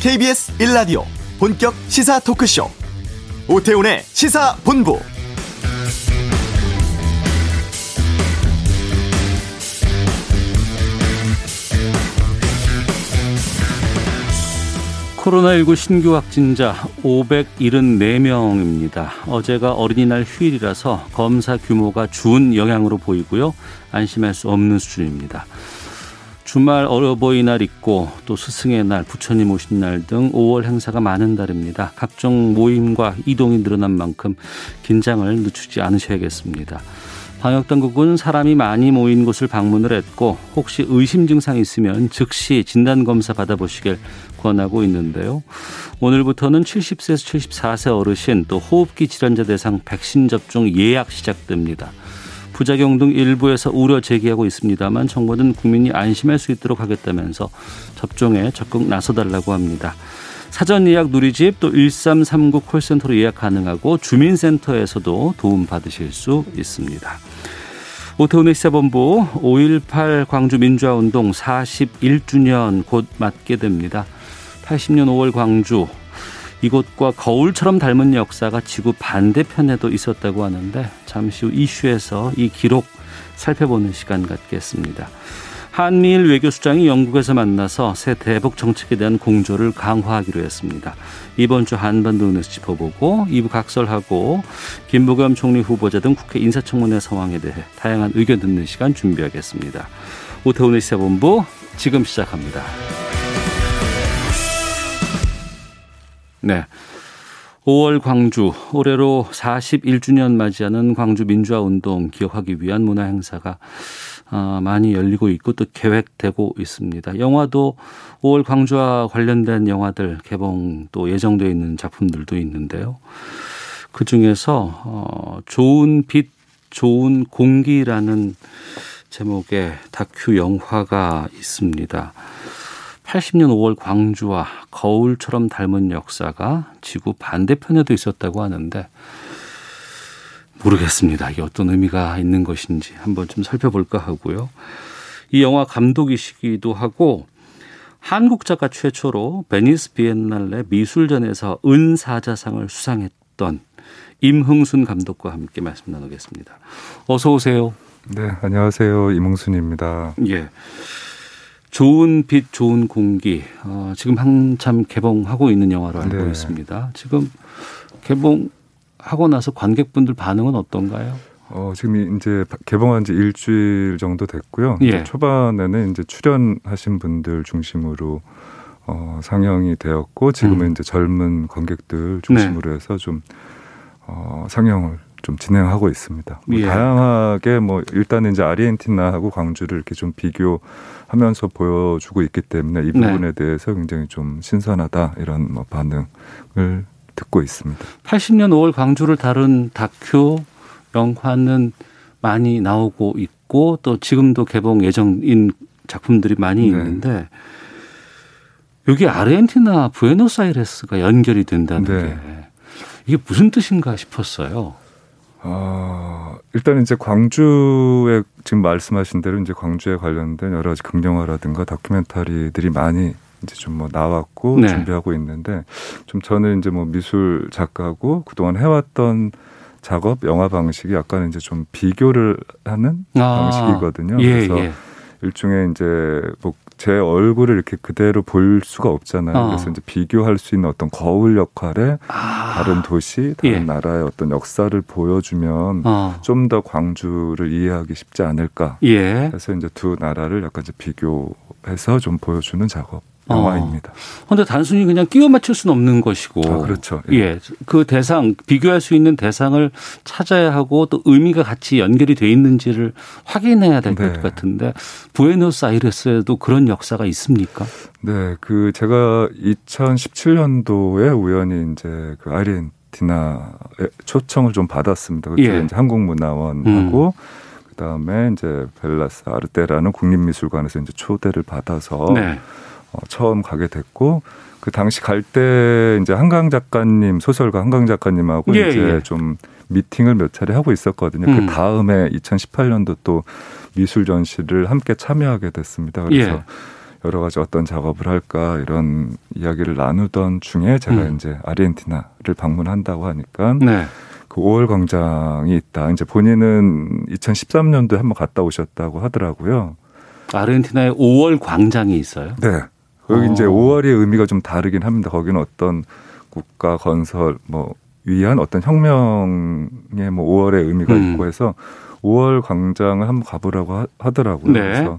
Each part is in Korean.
KBS 1라디오 본격 시사 토크쇼 오태훈의 시사본부 코로나19 신규 확진자 574명입니다. 어제가 어린이날 휴일이라서 검사 규모가 준 영향으로 보이고요. 안심할 수 없는 수준입니다. 주말 어버이날 있고 또 스승의 날, 부처님 오신 날 등 5월 행사가 많은 달입니다. 각종 모임과 이동이 늘어난 만큼 긴장을 늦추지 않으셔야겠습니다. 방역당국은 사람이 많이 모인 곳을 방문을 했고 혹시 의심 증상이 있으면 즉시 진단검사 받아보시길 권하고 있는데요. 오늘부터는 70세에서 74세 어르신 또 호흡기 질환자 대상 백신 접종 예약 시작됩니다. 부작용 등 일부에서 우려 제기하고 있습니다만 정부는 국민이 안심할 수 있도록 하겠다면서 접종에 적극 나서달라고 합니다. 사전 예약 누리집 또 1339 콜센터로 예약 가능하고 주민센터에서도 도움 받으실 수 있습니다. 오태훈의 시사본부 5.18 광주 민주화운동 41주년 곧 맞게 됩니다. 80년 5월 광주 이곳과 거울처럼 닮은 역사가 지구 반대편에도 있었다고 하는데 잠시 후 이슈에서 이 기록 살펴보는 시간 갖겠습니다. 한미일 외교수장이 영국에서 만나서 새 대북 정책에 대한 공조를 강화하기로 했습니다. 이번 주 한반도 의회에서 짚어보고 2부 각설하고 김부겸 총리 후보자 등 국회 인사청문회 상황에 대해 다양한 의견 듣는 시간 준비하겠습니다. 오태훈의 시사본부 지금 시작합니다. 네. 5월 광주 올해로 41주년 맞이하는 광주 민주화 운동 기억하기 위한 문화 행사가 어, 많이 열리고 있고 또 계획되고 있습니다. 영화도 5월 광주와 관련된 영화들 개봉 또 예정되어 있는 작품들도 있는데요. 그 중에서 어, 좋은 빛, 좋은 공기라는 제목의 다큐 영화가 있습니다. 80년 5월 광주와 거울처럼 닮은 역사가 지구 반대편에도 있었다고 하는데 모르겠습니다. 이게 어떤 의미가 있는 것인지 한번 좀 살펴볼까 하고요. 이 영화 감독이시기도 하고 한국 작가 최초로 베니스 비엔날레 미술전에서 은사자상을 수상했던 임흥순 감독과 함께 말씀 나누겠습니다. 어서 오세요. 네, 안녕하세요. 임흥순입니다. 예. 좋은 빛, 좋은 공기. 어, 지금 한참 개봉하고 있는 영화로 알고 네. 있습니다. 지금 개봉하고 나서 관객분들 반응은 어떤가요? 어, 지금 이제 개봉한 지 일주일 정도 됐고요. 예. 초반에는 이제 출연하신 분들 중심으로 어, 상영이 되었고 지금은 음. 이제 젊은 관객들 중심으로 네. 해서 좀 어, 상영을 좀 진행하고 있습니다. 뭐 예. 다양하게 뭐 일단은 이제 아르헨티나하고 광주를 이렇게 좀 비교하면서 보여주고 있기 때문에 이 네. 부분에 네. 대해서 굉장히 좀 신선하다 이런 뭐 반응을 듣고 있습니다. 80년 5월 광주를 다룬 다큐 영화는 많이 나오고 있고 또 지금도 개봉 예정인 작품들이 많이 네. 있는데 여기 아르헨티나 부에노스아이레스가 연결이 된다는 네. 게 이게 무슨 뜻인가 싶었어요. 어, 일단 이제 광주에 지금 말씀하신 대로 이제 광주에 관련된 여러 가지 긍정화라든가 다큐멘터리들이 많이 이제 좀 뭐 나왔고 네. 준비하고 있는데 좀 저는 이제 뭐 미술 작가고 그동안 해왔던 작업 영화 방식이 약간 이제 좀 비교를 하는 아, 방식이거든요. 예, 그래서 예. 일종의 이제 뭐 제 얼굴을 이렇게 그대로 볼 수가 없잖아요. 어. 그래서 이제 비교할 수 있는 어떤 거울 역할에 아. 다른 도시, 다른 예. 나라의 어떤 역사를 보여주면 어. 좀더 광주를 이해하기 쉽지 않을까. 예. 그래서 이제 두 나라를 약간 이제 비교해서 좀 보여주는 작업. 영화입니다. 그런데 어. 단순히 그냥 끼워 맞출 수는 없는 것이고. 아, 그렇죠. 예. 예. 그 대상, 비교할 수 있는 대상을 찾아야 하고 또 의미가 같이 연결이 돼 있는지를 확인해야 될것 네. 같은데 부에노스아이레스에도 그런 역사가 있습니까? 네. 그 제가 2017년도에 우연히 이제 그 아르헨티나에 초청을 좀 받았습니다. 그때 예. 이제 한국문화원하고 음. 그다음에 이제 벨라스 아르테라는 국립미술관에서 이제 초대를 받아서 네. 어, 처음 가게 됐고 그 당시 갈 때 이제 한강 작가님 소설가 한강 작가님하고 예, 이제 예. 좀 미팅을 몇 차례 하고 있었거든요. 그 음. 그 다음에 2018년도 또 미술 전시를 함께 참여하게 됐습니다. 그래서 예. 여러 가지 어떤 작업을 할까 이런 이야기를 나누던 중에 제가 음. 이제 아르헨티나를 방문한다고 하니까 네. 그 5월 광장이 있다. 이제 본인은 2013년도에 한번 갔다 오셨다고 하더라고요. 아르헨티나에 5월 광장이 있어요? 네. 여기 어. 이제 5월의 의미가 좀 다르긴 합니다. 거기는 어떤 국가 건설 뭐 위한 어떤 혁명의 뭐 5월의 의미가 음. 있고 해서 5월 광장을 한번 가보라고 하, 더라고요 네. 그래서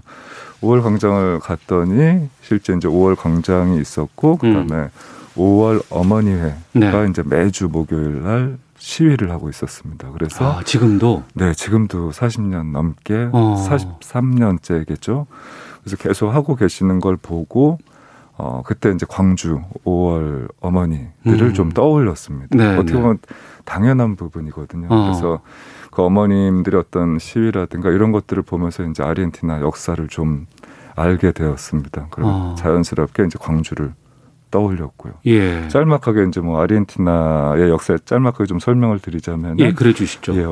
5월 광장을 갔더니 실제 이제 5월 광장이 있었고 그다음에 음. 5월 어머니회가 네. 이제 매주 목요일 날 시위를 하고 있었습니다. 그래서 아, 지금도 네, 지금도 40년 넘게 어. 43년째겠죠. 그래서 계속 하고 계시는 걸 보고 어 그때 이제 광주 5월 어머니들을 음. 좀 떠올렸습니다. 네, 어떻게 네. 보면 당연한 부분이거든요. 어. 그래서 그 어머님들의 어떤 시위라든가 이런 것들을 보면서 이제 아르헨티나 역사를 좀 알게 되었습니다. 그리고 어. 자연스럽게 이제 광주를 떠올렸고요. 예. 짤막하게 이제 뭐 아르헨티나의 역사에 짤막하게 좀 설명을 드리자면 예, 그래 주시죠. 예.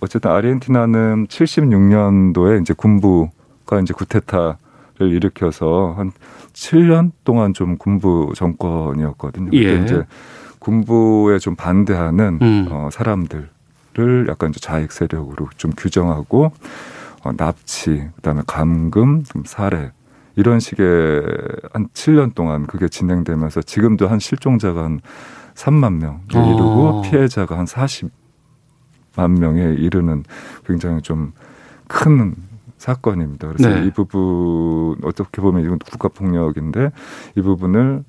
어쨌든 아르헨티나는 76년도에 이제 군부가 이제 구테타를 일으켜서 한 7년 동안 좀 군부 정권이었거든요. 예. 이제 군부에 좀 반대하는 음. 어, 사람들을 약간 이제 좌익 세력으로 좀 규정하고 어, 납치, 그다음에 감금, 살해 이런 식의 한 7년 동안 그게 진행되면서 지금도 한 실종자가 한 3만 명에 어. 이르고 피해자가 한 40만 명에 이르는 굉장히 좀큰 사건입니다. 그래서 네. 이 부분 어떻게 보면 이건 국가 폭력인데 이 부분을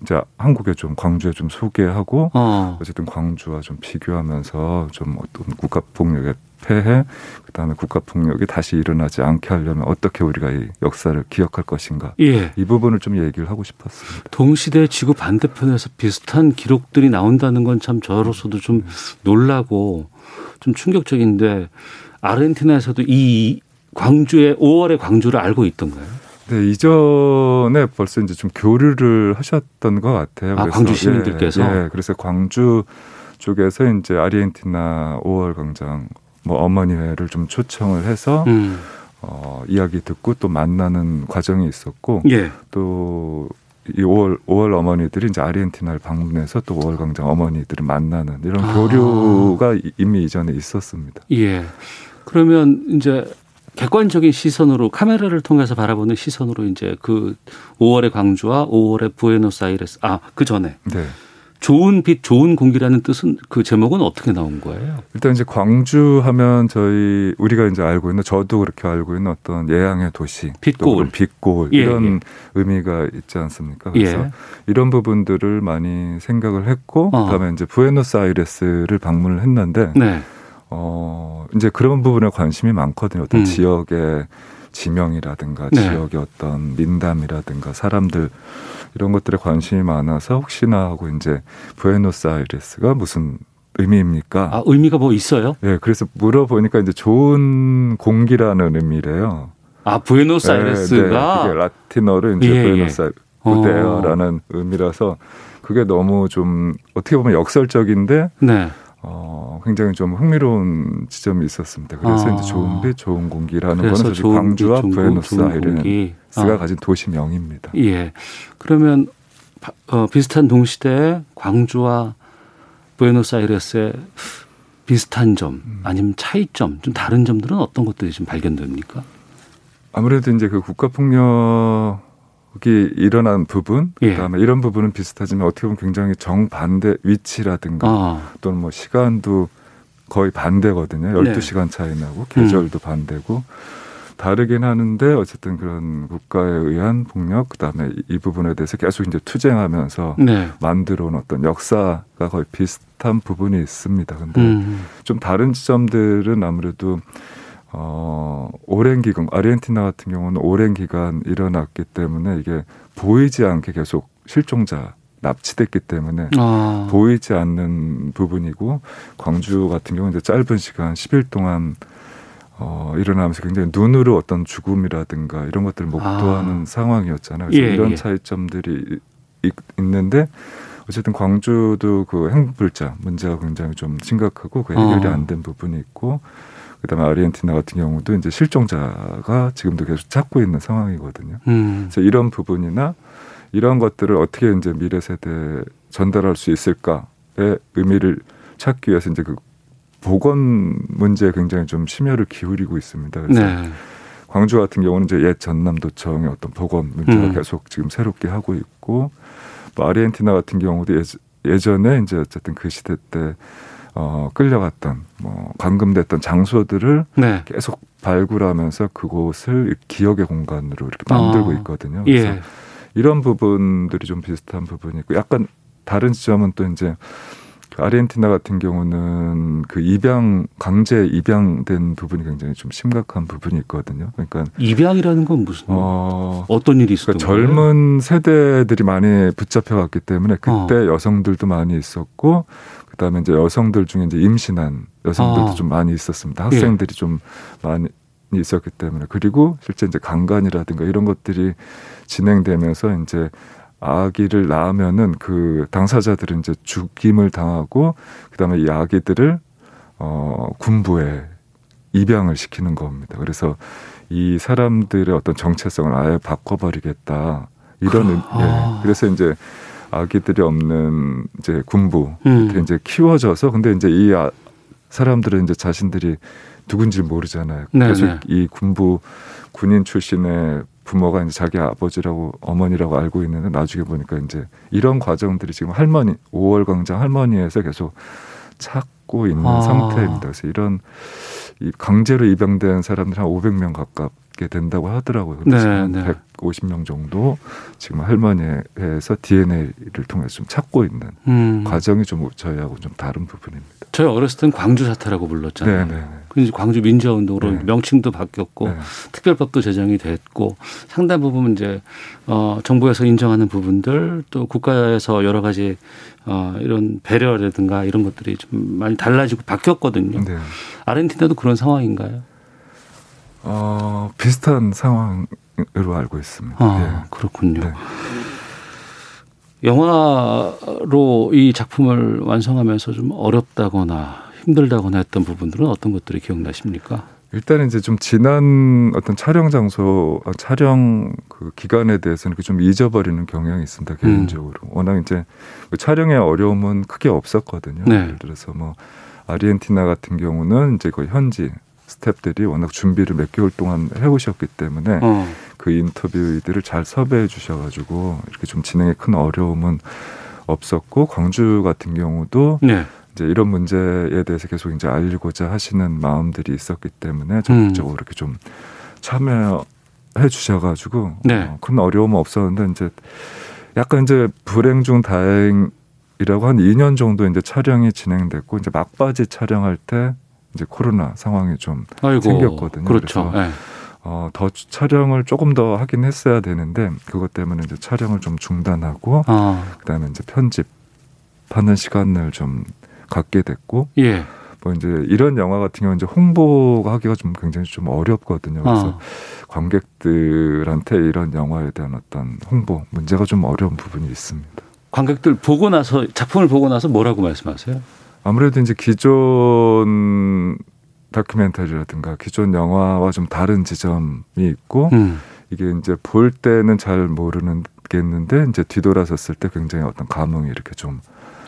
이제 한국에 좀 광주에 좀 소개하고 어. 어쨌든 광주와 좀 비교하면서 좀 어떤 국가 폭력의 폐해 그다음에 국가 폭력이 다시 일어나지 않게 하려면 어떻게 우리가 이 역사를 기억할 것인가 예. 이 부분을 좀 얘기를 하고 싶었습니다. 동시대 지구 반대편에서 비슷한 기록들이 나온다는 건 참 저로서도 좀 놀라고 좀 충격적인데 아르헨티나에서도 이 광주의 5월의 광주를 알고 있던가요? 네, 이전에 벌써 이제 좀 교류를 하셨던 것 같아요. 아, 광주 시민들께서. 예, 예, 그래서 광주 쪽에서 이제 아르헨티나 5월 광장 뭐 어머니회를 좀 초청을 해서 음. 어, 이야기 듣고 또 만나는 과정이 있었고 예. 또이 5월 5월 어머니들이 이제 아르헨티나를 방문해서 또 5월 광장 어머니들을 만나는 이런 아. 교류가 이미 이전에 있었습니다. 예. 그러면 이제 객관적인 시선으로 카메라를 통해서 바라보는 시선으로 이제 그 5월의 광주와 5월의 부에노스아이레스 아 그 전에 네. 좋은 빛, 좋은 공기라는 뜻은 그 제목은 어떻게 나온 거예요? 일단 이제 광주 하면 저희 우리가 이제 알고 있는 저도 그렇게 알고 있는 어떤 예양의 도시, 빛고울, 빛고울 예, 이런 예. 의미가 있지 않습니까? 그래서 예. 이런 부분들을 많이 생각을 했고 어. 그다음에 이제 부에노스아이레스를 방문을 했는데 네. 어 이제 그런 부분에 관심이 많거든요. 어떤 음. 지역의 지명이라든가 네. 지역의 어떤 민담이라든가 사람들 이런 것들에 관심이 많아서 혹시나 하고 이제 부에노스아이레스가 무슨 의미입니까? 아, 의미가 뭐 있어요? 네, 그래서 물어보니까 이제 좋은 공기라는 의미래요. 아, 부에노스아이레스가 네, 네, 그게 라틴어로 이제 예, 예. 부에노스아이레스라는 어. 의미라서 그게 너무 좀 어떻게 보면 역설적인데 네. 어, 굉장히 좀 흥미로운 지점이 있었습니다. 그래서 아. 이제 좋은 빛, 좋은 공기라는 거는 사실 광주와 부에노스아이레스가 아. 가진 도시명입니다. 예. 그러면 어, 비슷한 동시대에 광주와 부에노스아이레스의 비슷한 점 음. 아니면 차이점 좀 다른 점들은 어떤 것들이 좀 발견됩니까? 아무래도 이제 그 국가폭력 이 일어난 부분, 예. 그다음에 이런 부분은 비슷하지만 어떻게 보면 굉장히 정반대 위치라든가 아. 또는 뭐 시간도 거의 반대거든요. 열두 네. 시간 차이 나고 계절도 음. 반대고 다르긴 하는데 어쨌든 그런 국가에 의한 폭력 그다음에 이 부분에 대해서 계속 이제 투쟁하면서 네. 만들어 온 어떤 역사가 거의 비슷한 부분이 있습니다. 근데 음. 좀 다른 지점들은 아무래도 어, 오랜 기간, 아르헨티나 같은 경우는 오랜 기간 일어났기 때문에 이게 보이지 않게 계속 실종자 납치됐기 때문에 아. 보이지 않는 부분이고 광주 같은 경우는 이제 짧은 시간 10일 동안 어, 일어나면서 굉장히 눈으로 어떤 죽음이라든가 이런 것들을 목도하는 아. 상황이었잖아요. 그래서 예, 이런 예. 차이점들이 있, 있는데 어쨌든 광주도 그 행불자 문제가 굉장히 좀 심각하고 그 해결이 어. 안된 부분이 있고 그다음에 아르헨티나 같은 경우도 이제 실종자가 지금도 계속 찾고 있는 상황이거든요. 음. 그래서 이런 부분이나 이런 것들을 어떻게 이제 미래 세대에 전달할 수 있을까의 의미를 찾기 위해서 이제 그 보건 문제에 굉장히 좀 심혈을 기울이고 있습니다. 그래서 네. 광주 같은 경우는 이제 옛 전남도청의 어떤 보건 문제가 음. 계속 지금 새롭게 하고 있고 뭐 아르헨티나 같은 경우도 예전에 이제 어쨌든 그 시대 때 어, 끌려갔던 뭐 감금됐던 장소들을 네. 계속 발굴하면서 그곳을 기억의 공간으로 이렇게 만들고 어. 있거든요. 그래서 예. 이런 부분들이 좀 비슷한 부분이 있고 약간 다른 지점은 또 이제 그 아르헨티나 같은 경우는 그 입양 강제 입양된 부분이 굉장히 좀 심각한 부분이 있거든요. 그러니까 입양이라는 건 무슨 어, 어떤 일이 있었던 그러니까 젊은 세대들이 많이 붙잡혀갔기 때문에 그때 어. 여성들도 많이 있었고 그다음에 이제 여성들 중에 이제 임신한 여성들도 어. 좀 많이 있었습니다. 학생들이 예. 좀 많이 있었기 때문에 그리고 실제 이제 강간이라든가 이런 것들이 진행되면서 이제 아기를 낳으면은 그 당사자들은 이제 죽임을 당하고 그다음에 이 아기들을 어 군부에 입양을 시키는 겁니다. 그래서 이 사람들의 어떤 정체성을 아예 바꿔버리겠다 이런 아. 예. 그래서 이제 아기들이 없는 이제 군부 음. 이제 키워져서 근데 이제 이 아, 사람들은 이제 자신들이 누군지 모르잖아요. 네네. 그래서 네. 이 군부 군인 출신의 부모가 이제 자기 아버지라고 어머니라고 알고 있는데 나중에 보니까 이제 이런 과정들이 지금 할머니 5월 광장 할머니에서 계속 찾고 있는 아. 상태입니다. 그래서 이런 이 강제로 입양된 사람들 한 500명 가깝게 된다고 하더라고요. 네, 지금 네. 150명 정도 지금 할머니에서 DNA를 통해서 좀 찾고 있는 음. 과정이 좀 저희하고 좀 다른 부분입니다. 저희 어렸을 땐 광주 사태라고 불렀잖아요. 네, 네. 그 광주 민주화운동으로 네. 명칭도 바뀌었고 네. 특별법도 제정이 됐고 상당 부분 이제 어 정부에서 인정하는 부분들 또 국가에서 여러 가지 어 이런 배려라든가 이런 것들이 좀 많이 달라지고 바뀌었거든요. 네. 아르헨티나도 그런 상황인가요? 어 비슷한 상황으로 알고 있습니다. 아, 네. 그렇군요. 네. 영화로 이 작품을 완성하면서 좀 어렵다거나 힘들다거나 했던 부분들은 어떤 것들이 기억나십니까? 일단은 이제 좀 지난 어떤 촬영 장소, 아, 촬영 그 기간에 대해서는 좀 잊어버리는 경향이 있습니다 개인적으로. 음. 워낙 이제 그 촬영의 어려움은 크게 없었거든요. 네. 예를 들어서 뭐 아르헨티나 같은 경우는 이제 그 현지 스탭들이 워낙 준비를 몇 개월 동안 해오셨기 때문에 어. 그 인터뷰들을 잘 섭외해 주셔가지고 이렇게 좀 진행에 큰 어려움은 없었고 광주 같은 경우도 네. 이제 이런 문제에 대해서 계속 이제 알리고자 하시는 마음들이 있었기 때문에 적극적으로 음. 이렇게 좀 참여해 주셔가지고 네. 어, 큰 어려움은 없었는데 이제 약간 이제 불행 중 다행이라고 한 2년 정도 이제 촬영이 진행됐고 이제 막바지 촬영할 때 이제 코로나 상황이 좀 아이고, 생겼거든요. 그렇죠. 그래서 네. 어, 더 촬영을 조금 더 하긴 했어야 되는데 그것 때문에 이제 촬영을 좀 중단하고 아. 그다음에 이제 편집 하는 시간을 좀 갖게 됐고 예. 뭐 이제 이런 영화 같은 경우는 이제 홍보하기가 좀 굉장히 좀 어렵거든요. 그래서 아. 관객들한테 이런 영화에 대한 어떤 홍보 문제가 좀 어려운 부분이 있습니다. 관객들 보고 나서 작품을 보고 나서 뭐라고 말씀하세요? 아무래도 이제 기존 다큐멘터리라든가 기존 영화와 좀 다른 지점이 있고 음. 이게 이제 볼 때는 잘 모르는 겠는데 이제 뒤돌아섰을 때 굉장히 어떤 감흥이 이렇게 좀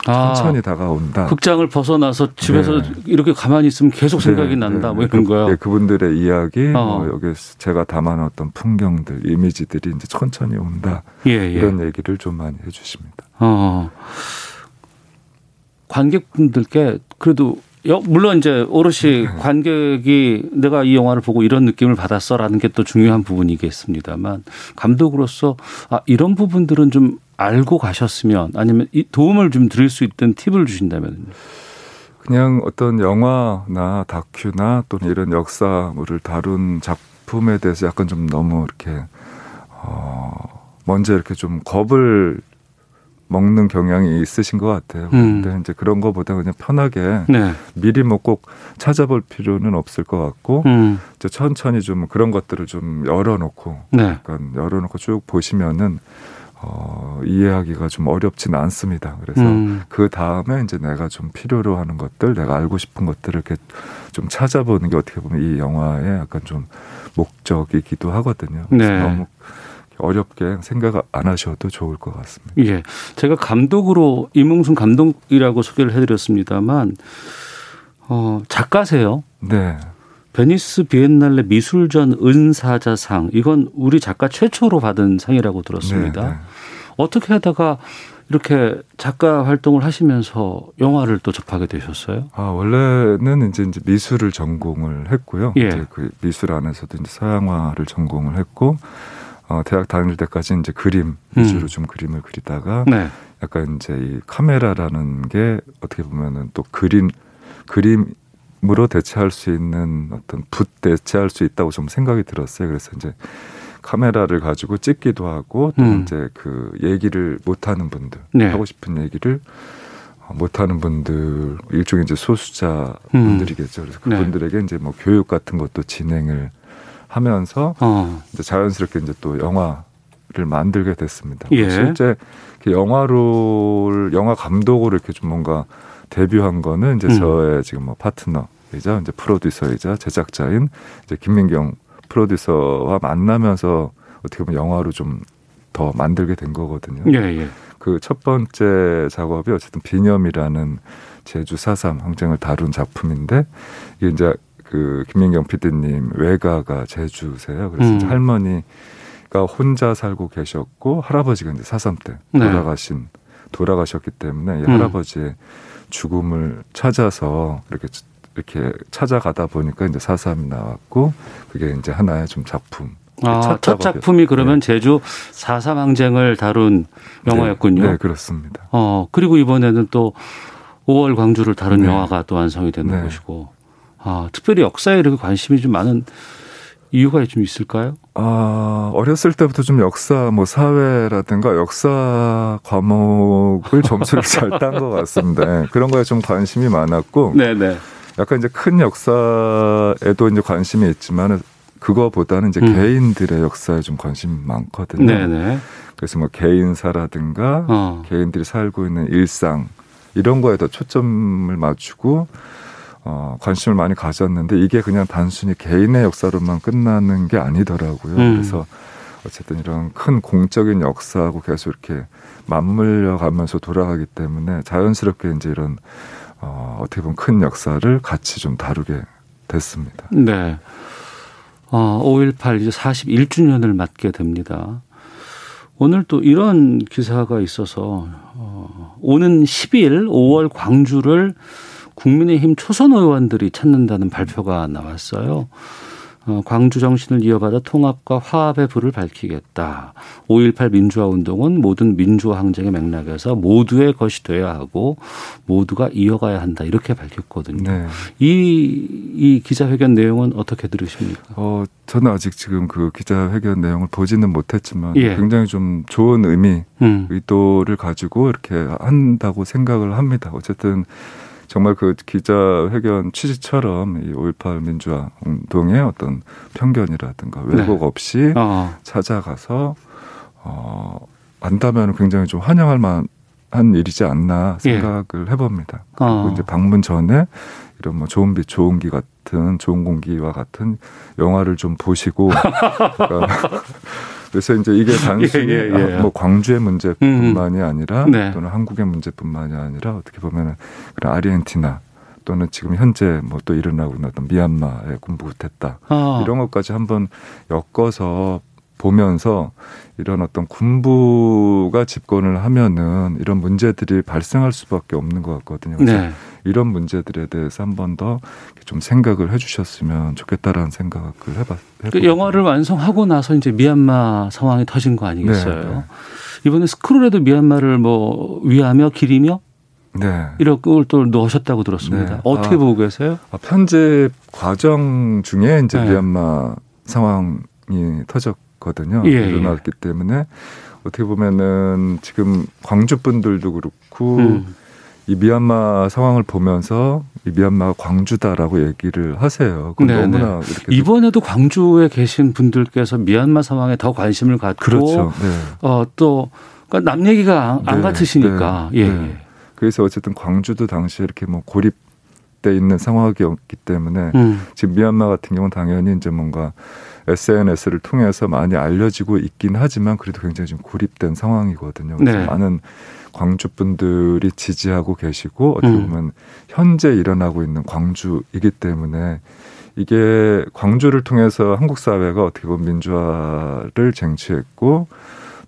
아, 천천히 다가온다. 극장을 벗어나서 집에서 네. 이렇게 가만히 있으면 계속 생각이 네, 난다. 네. 뭐 이런 그, 거야. 네, 그분들의 이야기, 어. 뭐 여기 제가 담아놨던 풍경들, 이미지들이 이제 천천히 온다. 예, 예. 이런 얘기를 좀 많이 해주십니다. 어. 관객분들께 그래도 물론 이제 오롯이 네. 관객이 내가 이 영화를 보고 이런 느낌을 받았어라는 게 또 중요한 부분이겠습니다만 감독으로서 아 이런 부분들은 좀 알고 가셨으면 아니면 도움을 좀 드릴 수 있던 팁을 주신다면 그냥 어떤 영화나 다큐나 또는 이런 역사물을 다룬 작품에 대해서 약간 좀 너무 이렇게 어 먼저 이렇게 좀 겁을 먹는 경향이 있으신 것 같아요. 음. 근데 이제 그런 거보다 그냥 편하게 네. 미리 뭐 꼭 찾아볼 필요는 없을 것 같고 음. 이제 천천히 좀 그런 것들을 좀 열어놓고 네. 약간 열어놓고 쭉 보시면은 어, 이해하기가 좀 어렵지는 않습니다. 그래서 음. 그 다음에 이제 내가 좀 필요로 하는 것들, 내가 알고 싶은 것들을 이렇게 좀 찾아보는 게 어떻게 보면 이 영화의 약간 좀 목적이기도 하거든요. 네. 너무 어렵게 생각 안 하셔도 좋을 것 같습니다. 예. 제가 감독으로 임흥순 감독이라고 소개를 해드렸습니다만, 어, 작가세요. 네. 베니스 비엔날레 미술전 은사자상 이건 우리 작가 최초로 받은 상이라고 들었습니다. 네, 네. 어떻게 하다가 이렇게 작가 활동을 하시면서 영화를 또 접하게 되셨어요? 아 원래는 이제, 이제 미술을 전공을 했고요. 예. 이제 그 미술 안에서도 이제 서양화를 전공을 했고 어, 대학 다닐 때까지 이제 그림 위주로 음. 좀 그림을 그리다가 네. 약간 이제 이 카메라라는 게 어떻게 보면은 또 그림 그림 으로 대체할 수 있는 어떤 붓 대체할 수 있다고 좀 생각이 들었어요. 그래서 이제 카메라를 가지고 찍기도 하고 또 음. 이제 그 얘기를 못 하는 분들 네. 하고 싶은 얘기를 어, 못하는 분들 일종의 이제 소수자 분들이겠죠. 그래서 네. 그분들에게 네. 이제 뭐 교육 같은 것도 진행을 하면서 어. 이제 자연스럽게 이제 또 영화를 만들게 됐습니다. 예. 실제 영화로 영화 감독으로 이렇게 좀 뭔가 데뷔한 거는 이제 음. 저의 지금 뭐 파트너 이자 이제 프로듀서이자 제작자인 이제 김민경 프로듀서와 만나면서 어떻게 보면 영화로 좀 더 만들게 된 거거든요. 예, 예. 그 첫 번째 작업이 어쨌든 비념이라는 제주 사삼 항쟁을 다룬 작품인데 이게 이제 그 김민경 PD님 외가가 제주세요. 그래서 음. 할머니가 혼자 살고 계셨고 할아버지가 이제 사삼 때 네. 돌아가신 네. 돌아가셨기 때문에 이 음. 할아버지의 죽음을 찾아서 이렇게 이렇게 찾아가다 보니까 이제 사삼이 나왔고 그게 이제 하나의 좀 작품. 아, 첫, 첫 작품이 그러면 네. 제주 사삼 항쟁을 다룬 네. 영화였군요. 네, 네, 그렇습니다. 어, 그리고 이번에는 또 5월 광주를 다룬 네. 영화가 또 완성이 되는 네. 것이고. 아, 특별히 역사에 이렇게 관심이 좀 많은 이유가 좀 있을까요? 아, 어렸을 때부터 좀 역사, 뭐 사회라든가 역사 과목을 점수를 잘 딴 것 같습니다. 그런 거에 좀 관심이 많았고. 네네. 약간 이제 큰 역사에도 이제 관심이 있지만 그거보다는 이제 음. 개인들의 역사에 좀 관심이 많거든요. 네네. 그래서 뭐 개인사라든가 어. 개인들이 살고 있는 일상 이런 거에 더 초점을 맞추고 어, 관심을 많이 가졌는데 이게 그냥 단순히 개인의 역사로만 끝나는 게 아니더라고요. 음. 그래서 어쨌든 이런 큰 공적인 역사하고 계속 이렇게 맞물려 가면서 돌아가기 때문에 자연스럽게 이제 이런 어, 어떻게 보면 큰 역사를 같이 좀 다루게 됐습니다. 네. 어, 5.18 이제 41주년을 맞게 됩니다. 오늘 또 이런 기사가 있어서 어, 오는 10일 5월 광주를 국민의힘 초선 의원들이 찾는다는 발표가 나왔어요. 어, 광주 정신을 이어받아 통합과 화합의 불을 밝히겠다. 5.18 민주화 운동은 모든 민주화 항쟁의 맥락에서 모두의 것이 돼야 하고 모두가 이어가야 한다. 이렇게 밝혔거든요. 네. 이, 이 기자회견 내용은 어떻게 들으십니까? 어, 저는 아직 지금 그 기자회견 내용을 보지는 못했지만 예. 굉장히 좀 좋은 의미, 음. 의도를 가지고 이렇게 한다고 생각을 합니다. 어쨌든 정말 그 기자회견 취지처럼 이 5.18 민주화 운동의 어떤 편견이라든가 왜곡 네. 없이 어. 찾아가서 어 안다면 굉장히 좀 환영할 만한 일이지 않나 생각을 예. 해봅니다. 그리고 어. 이제 방문 전에 이런 뭐 좋은 빛, 좋은 기 같은 좋은 공기와 같은 영화를 좀 보시고 그러니까 그래서 이제 이게 단순히 예, 예, 예. 뭐 광주의 문제뿐만이 음. 아니라 네. 또는 한국의 문제뿐만이 아니라 어떻게 보면은 그런 아르헨티나 또는 지금 현재 뭐 또 일어나고 있는 어떤 미얀마의 군부됐다 아. 이런 것까지 한번 엮어서 보면서 이런 어떤 군부가 집권을 하면은 이런 문제들이 발생할 수밖에 없는 것 같거든요. 그래서 네. 이런 문제들에 대해서 한 번 더 좀 생각을 해주셨으면 좋겠다라는 생각을 해봤. 그 영화를 완성하고 나서 이제 미얀마 상황이 터진 거 아니겠어요? 네, 네. 이번에 스크롤에도 미얀마를 뭐 위하며 기리며 네. 이런 걸 또 넣으셨다고 들었습니다. 네. 어떻게 아, 보고 계세요? 아, 편집 과정 중에 이제 네. 미얀마 상황이 터졌거든요. 예, 예. 일어났기 예. 때문에 어떻게 보면은 지금 광주 분들도 그렇고 음. 이 미얀마 상황을 보면서 이 미얀마가 광주다라고 얘기를 하세요. 네, 너무나 네. 이번에도 광주에 계신 분들께서 미얀마 상황에 더 관심을 갖고 그렇죠. 네. 어또 그러니까 남 얘기가 안 네, 같으시니까 네, 예. 네. 그래서 어쨌든 광주도 당시에 이렇게 뭐 고립돼 있는 상황이었기 때문에 음. 지금 미얀마 같은 경우는 당연히 이제 뭔가 SNS를 통해서 많이 알려지고 있긴 하지만 그래도 굉장히 좀 고립된 상황이거든요. 그래서 네. 많은 광주 분들이 지지하고 계시고 어떻게 음. 보면 음. 현재 일어나고 있는 광주이기 때문에 이게 광주를 통해서 한국 사회가 어떻게 보면 민주화를 쟁취했고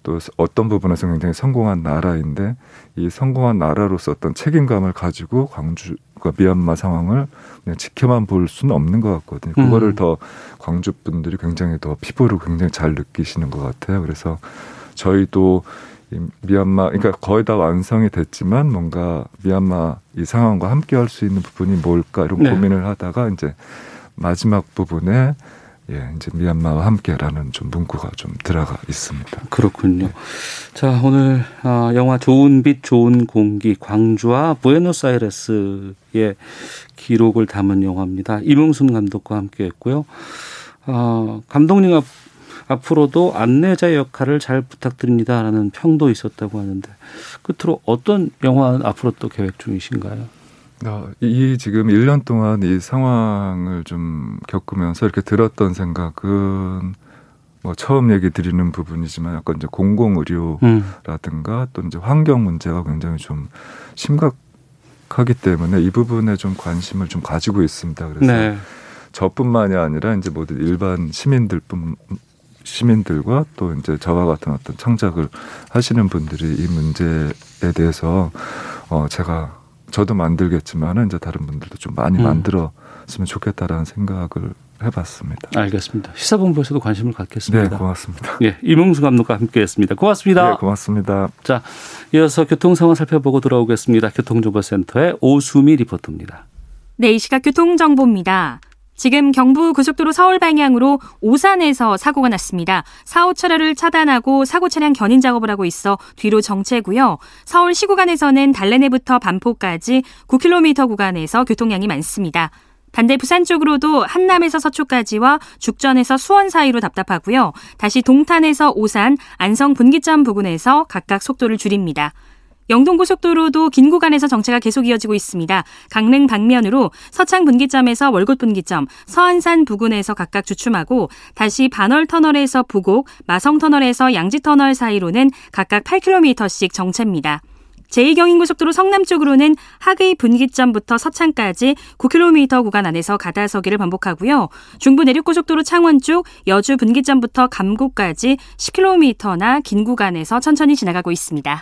또 어떤 부분에서 굉장히 성공한 나라인데 이 성공한 나라로서 어떤 책임감을 가지고 광주 그 미얀마 상황을 그냥 지켜만 볼 수는 없는 것 같거든요. 그거를 음. 더 광주 분들이 굉장히 더 피부로 굉장히 잘 느끼시는 것 같아요. 그래서 저희도 이 미얀마 그러니까 거의 다 완성이 됐지만 뭔가 미얀마 이 상황과 함께 할 수 있는 부분이 뭘까 이런 네. 고민을 하다가 이제 마지막 부분에 예, 이제 미얀마와 함께라는 좀 문구가 좀 들어가 있습니다. 그렇군요. 네. 자, 오늘 어, 영화 좋은 빛, 좋은 공기, 광주와 부에노스아이레스의 기록을 담은 영화입니다. 이몽순 감독과 함께했고요. 어, 감독님 앞, 앞으로도 안내자 역할을 잘 부탁드립니다라는 평도 있었다고 하는데 끝으로 어떤 영화 앞으로 또 계획 중이신가요? 어, 이 지금 1년 동안 이 상황을 좀 겪으면서 이렇게 들었던 생각은 뭐 처음 얘기 드리는 부분이지만 약간 이제 공공 의료라든가 음. 또 이제 환경 문제가 굉장히 좀 심각하기 때문에 이 부분에 좀 관심을 좀 가지고 있습니다. 그래서 네. 저뿐만이 아니라 이제 모든 일반 시민들뿐 시민들과 또 이제 저와 같은 어떤 창작을 하시는 분들이 이 문제에 대해서 어 제가 저도 만들겠지만은 이제 다른 분들도 좀 많이 음. 만들었으면 좋겠다라는 생각을 해봤습니다. 알겠습니다. 시사본부에서도 관심을 갖겠습니다. 네, 고맙습니다. 예, 이몽수 감독과 함께했습니다. 고맙습니다. 네, 고맙습니다. 자, 이어서 교통 상황 살펴보고 돌아오겠습니다. 교통정보센터의 오수미 리포터입니다. 네, 이 시각 교통정보입니다. 지금 경부 고속도로 서울 방향으로 오산에서 사고가 났습니다. 4호 차로를 차단하고 사고 차량 견인 작업을 하고 있어 뒤로 정체고요. 서울 시구간에서는 달래내부터 반포까지 9km 구간에서 교통량이 많습니다. 반대 부산 쪽으로도 한남에서 서초까지와 죽전에서 수원 사이로 답답하고요. 다시 동탄에서 오산, 안성 분기점 부근에서 각각 속도를 줄입니다. 영동고속도로도 긴 구간에서 정체가 계속 이어지고 있습니다. 강릉 방면으로 서창 분기점에서 월곶 분기점, 서안산 부근에서 각각 주춤하고 다시 반월 터널에서 부곡, 마성 터널에서 양지 터널 사이로는 각각 8km씩 정체입니다. 제2경인고속도로 성남 쪽으로는 하의 분기점부터 서창까지 9km 구간 안에서 가다서기를 반복하고요. 중부 내륙고속도로 창원 쪽 여주 분기점부터 감곡까지 10km나 긴 구간에서 천천히 지나가고 있습니다.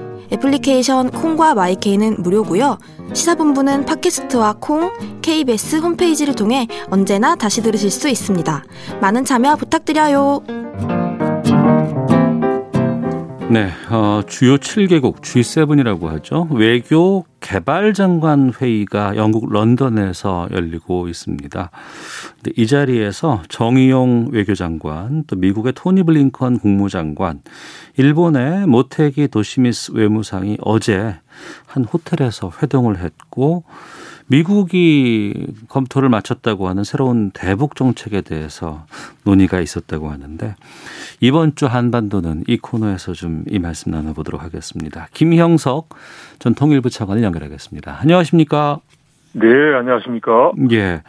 애플리케이션 콩과 마이케이는 무료고요. 시사본부는 팟캐스트와 콩, KBS 홈페이지를 통해 언제나 다시 들으실 수 있습니다. 많은 참여 부탁드려요. 네, 어, 주요 7개국 G7이라고 하죠. 외교 개발 장관 회의가 영국 런던에서 열리고 있습니다. 이 자리에서 정의용 외교장관, 또 미국의 토니 블링컨 국무장관, 일본의 모테기 도시미스 외무상이 어제 한 호텔에서 회동을 했고 미국이 검토를 마쳤다고 하는 새로운 대북 정책에 대해서 논의가 있었다고 하는데 이번 주 한반도는 이 코너에서 좀 이 말씀 나눠보도록 하겠습니다. 김형석 전 통일부 차관을 연결하겠습니다. 안녕하십니까? 네, 안녕하십니까? 예.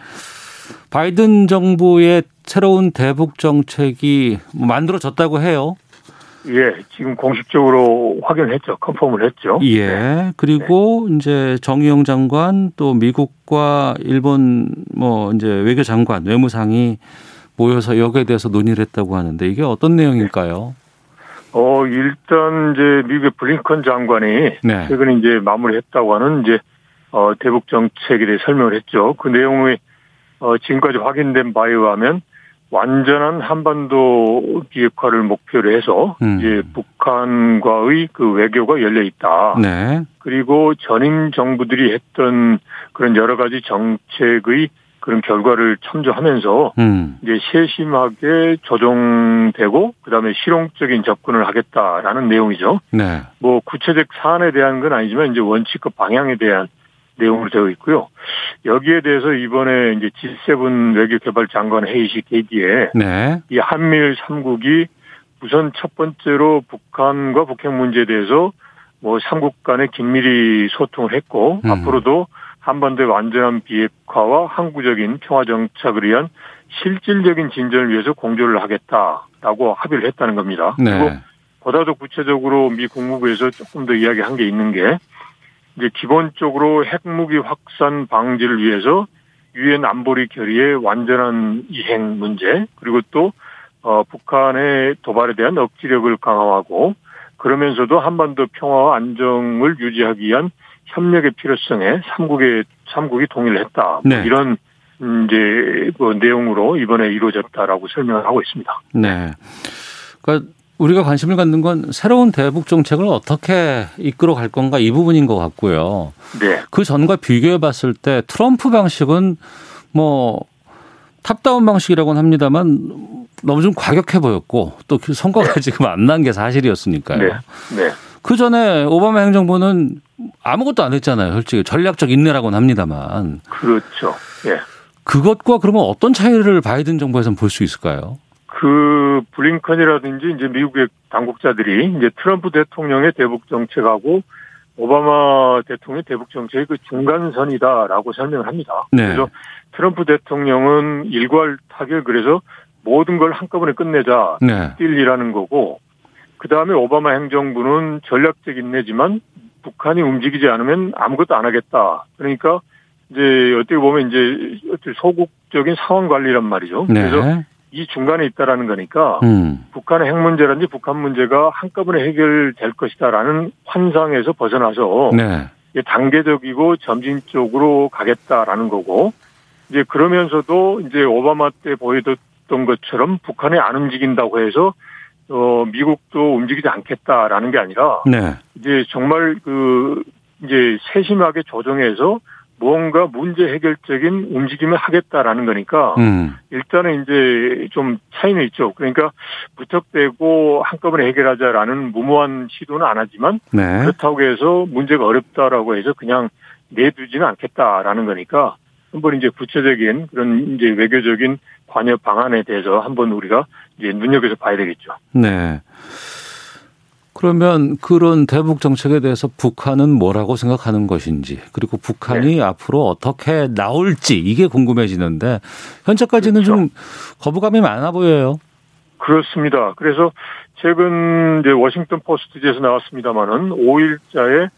바이든 정부의 새로운 대북 정책이 뭐 만들어졌다고 해요. 예, 지금 공식적으로 확인했죠. 컨펌을 했죠. 예. 네. 그리고 네. 이제 정의용 장관 또 미국과 일본 뭐 이제 외교 장관, 외무상이 모여서 여기에 대해서 논의를 했다고 하는데 이게 어떤 내용일까요? 어, 일단 이제 미국의 블링컨 장관이 네. 최근에 이제 마무리했다고 하는 이제 어, 대북 정책에 대해 설명을 했죠. 그 내용이 어, 지금까지 확인된 바에 의하면 완전한 한반도 비핵화를 목표로 해서 음. 이제 북한과의 그 외교가 열려 있다. 네. 그리고 전임 정부들이 했던 그런 여러 가지 정책의 그런 결과를 참조하면서 음. 이제 세심하게 조정되고 그다음에 실용적인 접근을 하겠다라는 내용이죠. 네. 뭐 구체적 사안에 대한 건 아니지만 이제 원칙과 방향에 대한 내용으로 되어 있고요. 여기에 대해서 이번에 이제 G7 외교개발 장관 회의식 대기에 네. 이 한미일 3국이 우선 첫 번째로 북한과 북핵 문제에 대해서 뭐 3국 간에 긴밀히 소통을 했고 음. 앞으로도 한반도의 완전한 비핵화와 항구적인 평화 정착을 위한 실질적인 진전을 위해서 공조를 하겠다라고 합의를 했다는 겁니다. 네. 그리고 보다도 구체적으로 미 국무부에서 조금 더 이야기한 게 있는 게 이제 기본적으로 핵무기 확산 방지를 위해서 유엔 안보리 결의의 완전한 이행 문제 그리고 또 어, 북한의 도발에 대한 억지력을 강화하고 그러면서도 한반도 평화와 안정을 유지하기 위한 협력의 필요성에 삼국의 삼국이 동의를 했다. 뭐 네. 이런 이제 그 내용으로 이번에 이루어졌다라고 설명을 하고 있습니다. 네. 그러니까 우리가 관심을 갖는 건 새로운 대북 정책을 어떻게 이끌어 갈 건가 이 부분인 것 같고요. 네. 그 전과 비교해 봤을 때 트럼프 방식은 뭐 top-down 방식이라고는 합니다만 너무 좀 과격해 보였고 또 그 성과가 네. 지금 안 난 게 사실이었으니까요. 네. 네. 그 전에 오바마 행정부는 아무것도 안 했잖아요. 솔직히 전략적 인내라고는 합니다만. 그렇죠. 예. 그것과 그러면 어떤 차이를 바이든 정부에서는 볼 수 있을까요? 그 블링컨이라든지 이제 미국의 당국자들이 이제 트럼프 대통령의 대북 정책하고 오바마 대통령의 대북 정책의 그 중간선이다라고 설명을 합니다. 네. 그래서 트럼프 대통령은 일괄 타결 그래서 모든 걸 한꺼번에 끝내자 네. 딜이라는 거고 그 다음에 오바마 행정부는 전략적 인내지만 북한이 움직이지 않으면 아무것도 안 하겠다. 그러니까 이제 어떻게 보면 이제 소극적인 상황 관리란 말이죠. 네. 그래서 이 중간에 있다라는 거니까 음. 북한의 핵 문제라든지 북한 문제가 한꺼번에 해결될 것이다라는 환상에서 벗어나서 네. 단계적이고 점진적으로 가겠다라는 거고 이제 그러면서도 이제 오바마 때 보여줬던 것처럼 북한이 안 움직인다고 해서 어, 미국도 움직이지 않겠다라는 게 아니라 네. 이제 정말 그 이제 세심하게 조정해서 무언가 문제 해결적인 움직임을 하겠다라는 거니까 음. 일단은 이제 좀 차이는 있죠. 그러니까 무턱대고 한꺼번에 해결하자라는 무모한 시도는 안 하지만 네. 그렇다고 해서 문제가 어렵다라고 해서 그냥 내두지는 않겠다라는 거니까 한번 이제 구체적인 그런 이제 외교적인 관여 방안에 대해서 한번 우리가 이제 눈여겨서 봐야 되겠죠. 네. 그러면 그런 대북 정책에 대해서 북한은 뭐라고 생각하는 것인지 그리고 북한이 네. 앞으로 어떻게 나올지 이게 궁금해지는데 현재까지는 그렇죠. 좀 거부감이 많아 보여요. 그렇습니다. 그래서 최근 이제 워싱턴 포스트지에서 나왔습니다마는 5일자에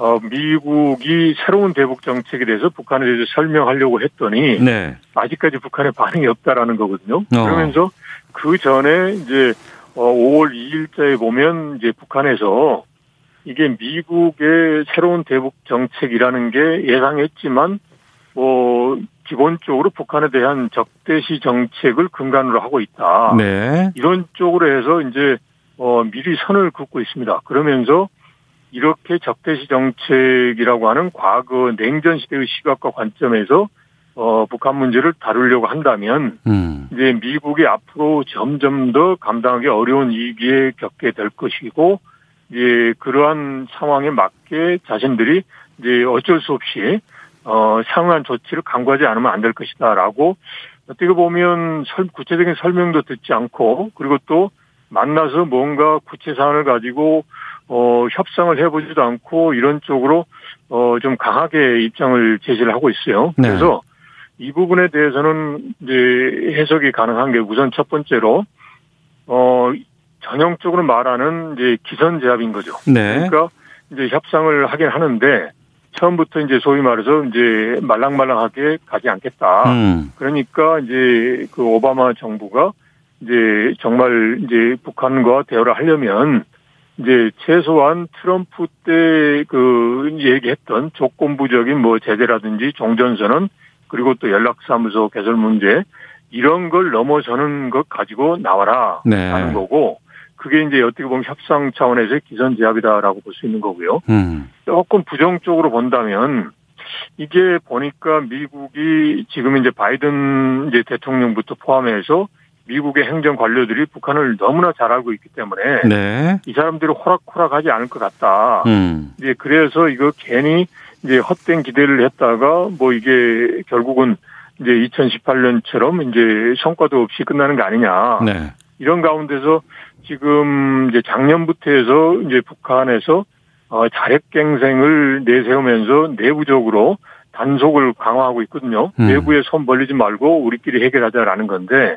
어, 미국이 새로운 대북 정책에 대해서 북한에 대해서 설명하려고 했더니 네. 아직까지 북한의 반응이 없다라는 거거든요. 어. 그러면서 그 전에 이제 5월 어, 2일자에 보면 이제 북한에서 이게 미국의 새로운 대북 정책이라는 게 예상했지만 뭐 기본적으로 북한에 대한 적대시 정책을 근간으로 하고 있다. 네. 이런 쪽으로 해서 이제 어 미리 선을 긋고 있습니다. 그러면서 이렇게 적대시 정책이라고 하는 과거 냉전 시대의 시각과 관점에서 어, 북한 문제를 다루려고 한다면, 음. 이제 미국이 앞으로 점점 더 감당하기 어려운 위기에 겪게 될 것이고, 이제 그러한 상황에 맞게 자신들이 이제 어쩔 수 없이, 어, 상응한 조치를 강구하지 않으면 안 될 것이다라고 어떻게 보면 설, 구체적인 설명도 듣지 않고, 그리고 또 만나서 뭔가 구체 사안을 가지고 어, 협상을 해보지도 않고 이런 쪽으로 어, 좀 강하게 입장을 제시를 하고 있어요. 네. 그래서 이 부분에 대해서는 이제 해석이 가능한 게 우선 첫 번째로 어, 전형적으로 말하는 이제 기선 제압인 거죠. 네. 그러니까 이제 협상을 하긴 하는데 처음부터 이제 소위 말해서 이제 말랑말랑하게 가지 않겠다. 음. 그러니까 이제 그 오바마 정부가 이제 정말 이제 북한과 대화를 하려면 이제 최소한 트럼프 때 그 얘기했던 조건부적인 뭐 제재라든지 종전선언 그리고 또 연락사무소 개설 문제 이런 걸 넘어서는 것 가지고 나와라 네. 하는 거고 그게 이제 어떻게 보면 협상 차원에서의 기선제압이다라고 볼 수 있는 거고요. 음. 조금 부정적으로 본다면 이게 보니까 미국이 지금 이제 바이든 이제 대통령부터 포함해서 미국의 행정 관료들이 북한을 너무나 잘 알고 있기 때문에 네. 이 사람들이 호락호락하지 않을 것 같다. 음. 이제 그래서 이거 괜히 이제 헛된 기대를 했다가 뭐 이게 결국은 이제 2018년처럼 이제 성과도 없이 끝나는 거 아니냐. 네. 이런 가운데서 지금 이제 작년부터 해서 이제 북한에서 어 자력갱생을 내세우면서 내부적으로 단속을 강화하고 있거든요. 음. 내부에 손 벌리지 말고 우리끼리 해결하자라는 건데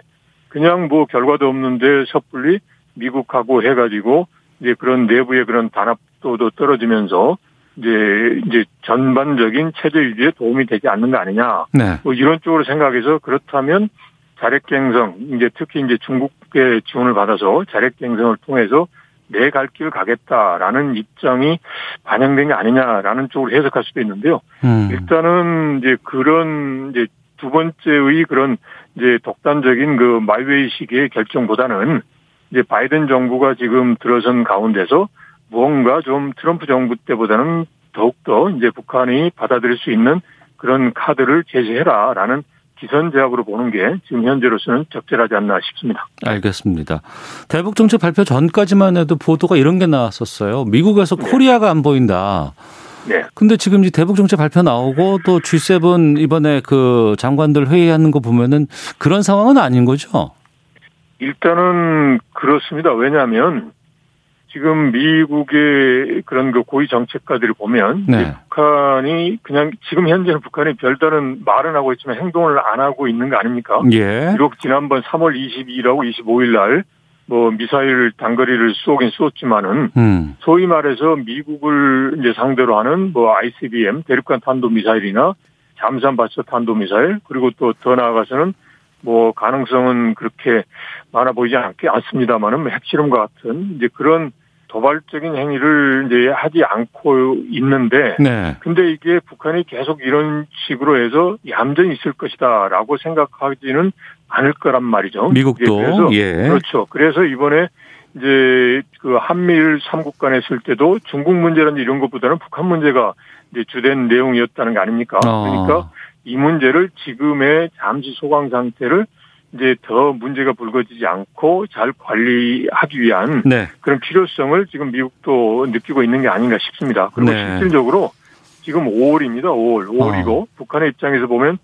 그냥 뭐 결과도 없는데 섣불리 미국하고 해가지고 이제 그런 내부의 그런 단합도도 떨어지면서 이제 이제 전반적인 체제 유지에 도움이 되지 않는 거 아니냐. 네. 뭐 이런 쪽으로 생각해서 그렇다면 자력갱성 이제 특히 이제 중국의 지원을 받아서 자력갱성을 통해서 내 갈 길 가겠다라는 입장이 반영된 게 아니냐라는 쪽으로 해석할 수도 있는데요. 음. 일단은 이제 그런 이제 두 번째의 그런 이제 독단적인 그 마이웨이식의 결정보다는 이제 바이든 정부가 지금 들어선 가운데서 무언가 좀 트럼프 정부 때보다는 더욱더 이제 북한이 받아들일 수 있는 그런 카드를 제시해라라는 기선 제압으로 보는 게 지금 현재로서는 적절하지 않나 싶습니다. 알겠습니다. 대북 정책 발표 전까지만 해도 보도가 이런 게 나왔었어요. 미국에서 네. 코리아가 안 보인다. 네. 근데 지금 이제 대북 정책 발표 나오고 또 G7 이번에 그 장관들 회의하는 거 보면은 그런 상황은 아닌 거죠? 일단은 그렇습니다. 왜냐하면 지금 미국의 그런 그 고위 정책가들을 보면 네. 북한이 그냥 지금 현재는 북한이 별다른 말은 하고 있지만 행동을 안 하고 있는 거 아닙니까? 예. 비록 지난번 3월 22일하고 25일 날 뭐 미사일 단거리를 쏘긴 쏘지만은 음. 소위 말해서 미국을 이제 상대로 하는 뭐 ICBM 대륙간 탄도 미사일이나 잠수함 발사 탄도 미사일 그리고 또 더 나아가서는 뭐 가능성은 그렇게 많아 보이지 않게 않습니다만은 뭐 핵실험과 같은 이제 그런 도발적인 행위를 이제 하지 않고 있는데, 네. 근데 이게 북한이 계속 이런 식으로 해서 얌전히 있을 것이다라고 생각하지는 않을 거란 말이죠. 미국도 그래서 예. 그렇죠. 그래서 이번에 이제 그 한미일 삼국 간에 있을 때도 중국 문제라는 이런 것보다는 북한 문제가 이제 주된 내용이었다는 거 아닙니까? 어. 그러니까 이 문제를 지금의 잠시 소강 상태를 이제 더 문제가 불거지지 않고 잘 관리하기 위한 네. 그런 필요성을 지금 미국도 느끼고 있는 게 아닌가 싶습니다. 그리고 네. 실질적으로 지금 5월입니다. 5월. 5월이고 어. 북한의 입장에서 보면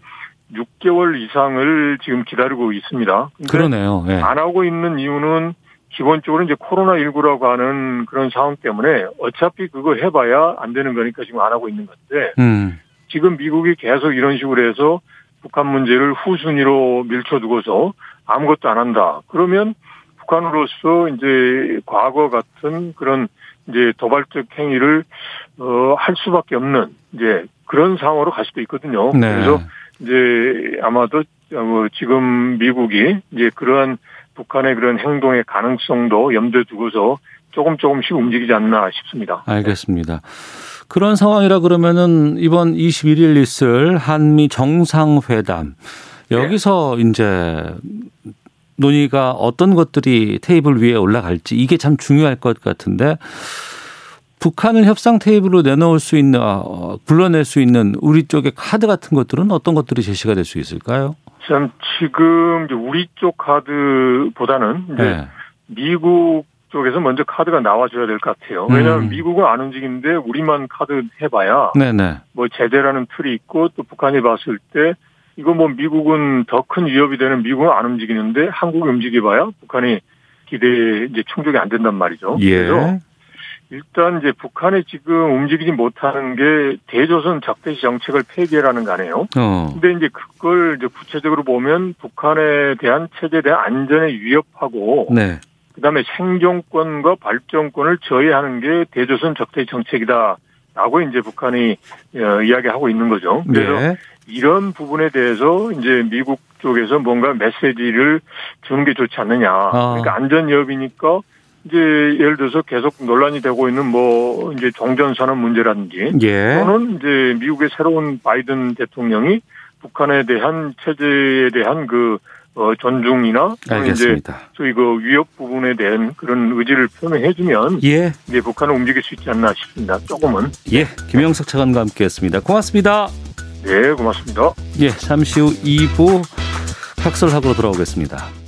6개월 이상을 지금 기다리고 있습니다. 그러네요. 네. 안 하고 있는 이유는 기본적으로 이제 코로나19라고 하는 그런 상황 때문에 어차피 그거 해봐야 안 되는 거니까 지금 안 하고 있는 건데 음. 지금 미국이 계속 이런 식으로 해서 북한 문제를 후순위로 밀쳐두고서 아무것도 안 한다. 그러면 북한으로서 이제 과거 같은 그런 이제 도발적 행위를 어 할 수밖에 없는 이제 그런 상황으로 갈 수도 있거든요. 네. 그래서 이제 아마도 뭐 지금 미국이 이제 그러한 북한의 그런 행동의 가능성도 염두에 두고서 조금 조금씩 움직이지 않나 싶습니다. 알겠습니다. 그런 상황이라 그러면은 이번 21일 있을 한미 정상회담 여기서 네. 이제 논의가 어떤 것들이 테이블 위에 올라갈지 이게 참 중요할 것 같은데 북한을 협상 테이블로 내놓을 수 있는 어, 불러낼 수 있는 우리 쪽의 카드 같은 것들은 어떤 것들이 제시가 될 수 있을까요? 참 지금 우리 쪽 카드보다는 네. 미국 쪽에서 먼저 카드가 나와줘야 될 것 같아요. 왜냐하면 음. 미국은 안 움직이는데 우리만 카드 해봐야 네네. 뭐 제재라는 틀이 있고 또 북한이 봤을 때 이거 뭐 미국은 더 큰 위협이 되는 미국은 안 움직이는데 한국이 움직여봐야 북한이 기대에 이제 충족이 안 된단 말이죠. 예. 그래서 일단 이제 북한이 지금 움직이지 못하는 게 대조선 적대시 정책을 폐기해라는 거 아니에요. 어. 근데 이제 그걸 이제 구체적으로 보면 북한에 대한 체제에 대한 안전에 위협하고 네. 그다음에 생존권과 발전권을 저해하는 게 대조선 적대 정책이다라고 이제 북한이 어, 이야기하고 있는 거죠. 그래서 네. 이런 부분에 대해서 이제 미국 쪽에서 뭔가 메시지를 주는 게 좋지 않느냐. 아. 그러니까 안전 위협이니까 이제 예를 들어서 계속 논란이 되고 있는 뭐 이제 종전선언 문제라든지 예. 또는 이제 미국의 새로운 바이든 대통령이 북한에 대한 체제에 대한 그 어, 존중이나 알겠습니다. 이제 저희 그 위협 부분에 대한 그런 의지를 표명해주면 예. 이제 북한은 움직일 수 있지 않나 싶습니다. 조금은. 예, 김영석 차관과 함께했습니다. 고맙습니다. 네, 고맙습니다. 예, 잠시 후 2부 학설학으로 돌아오겠습니다.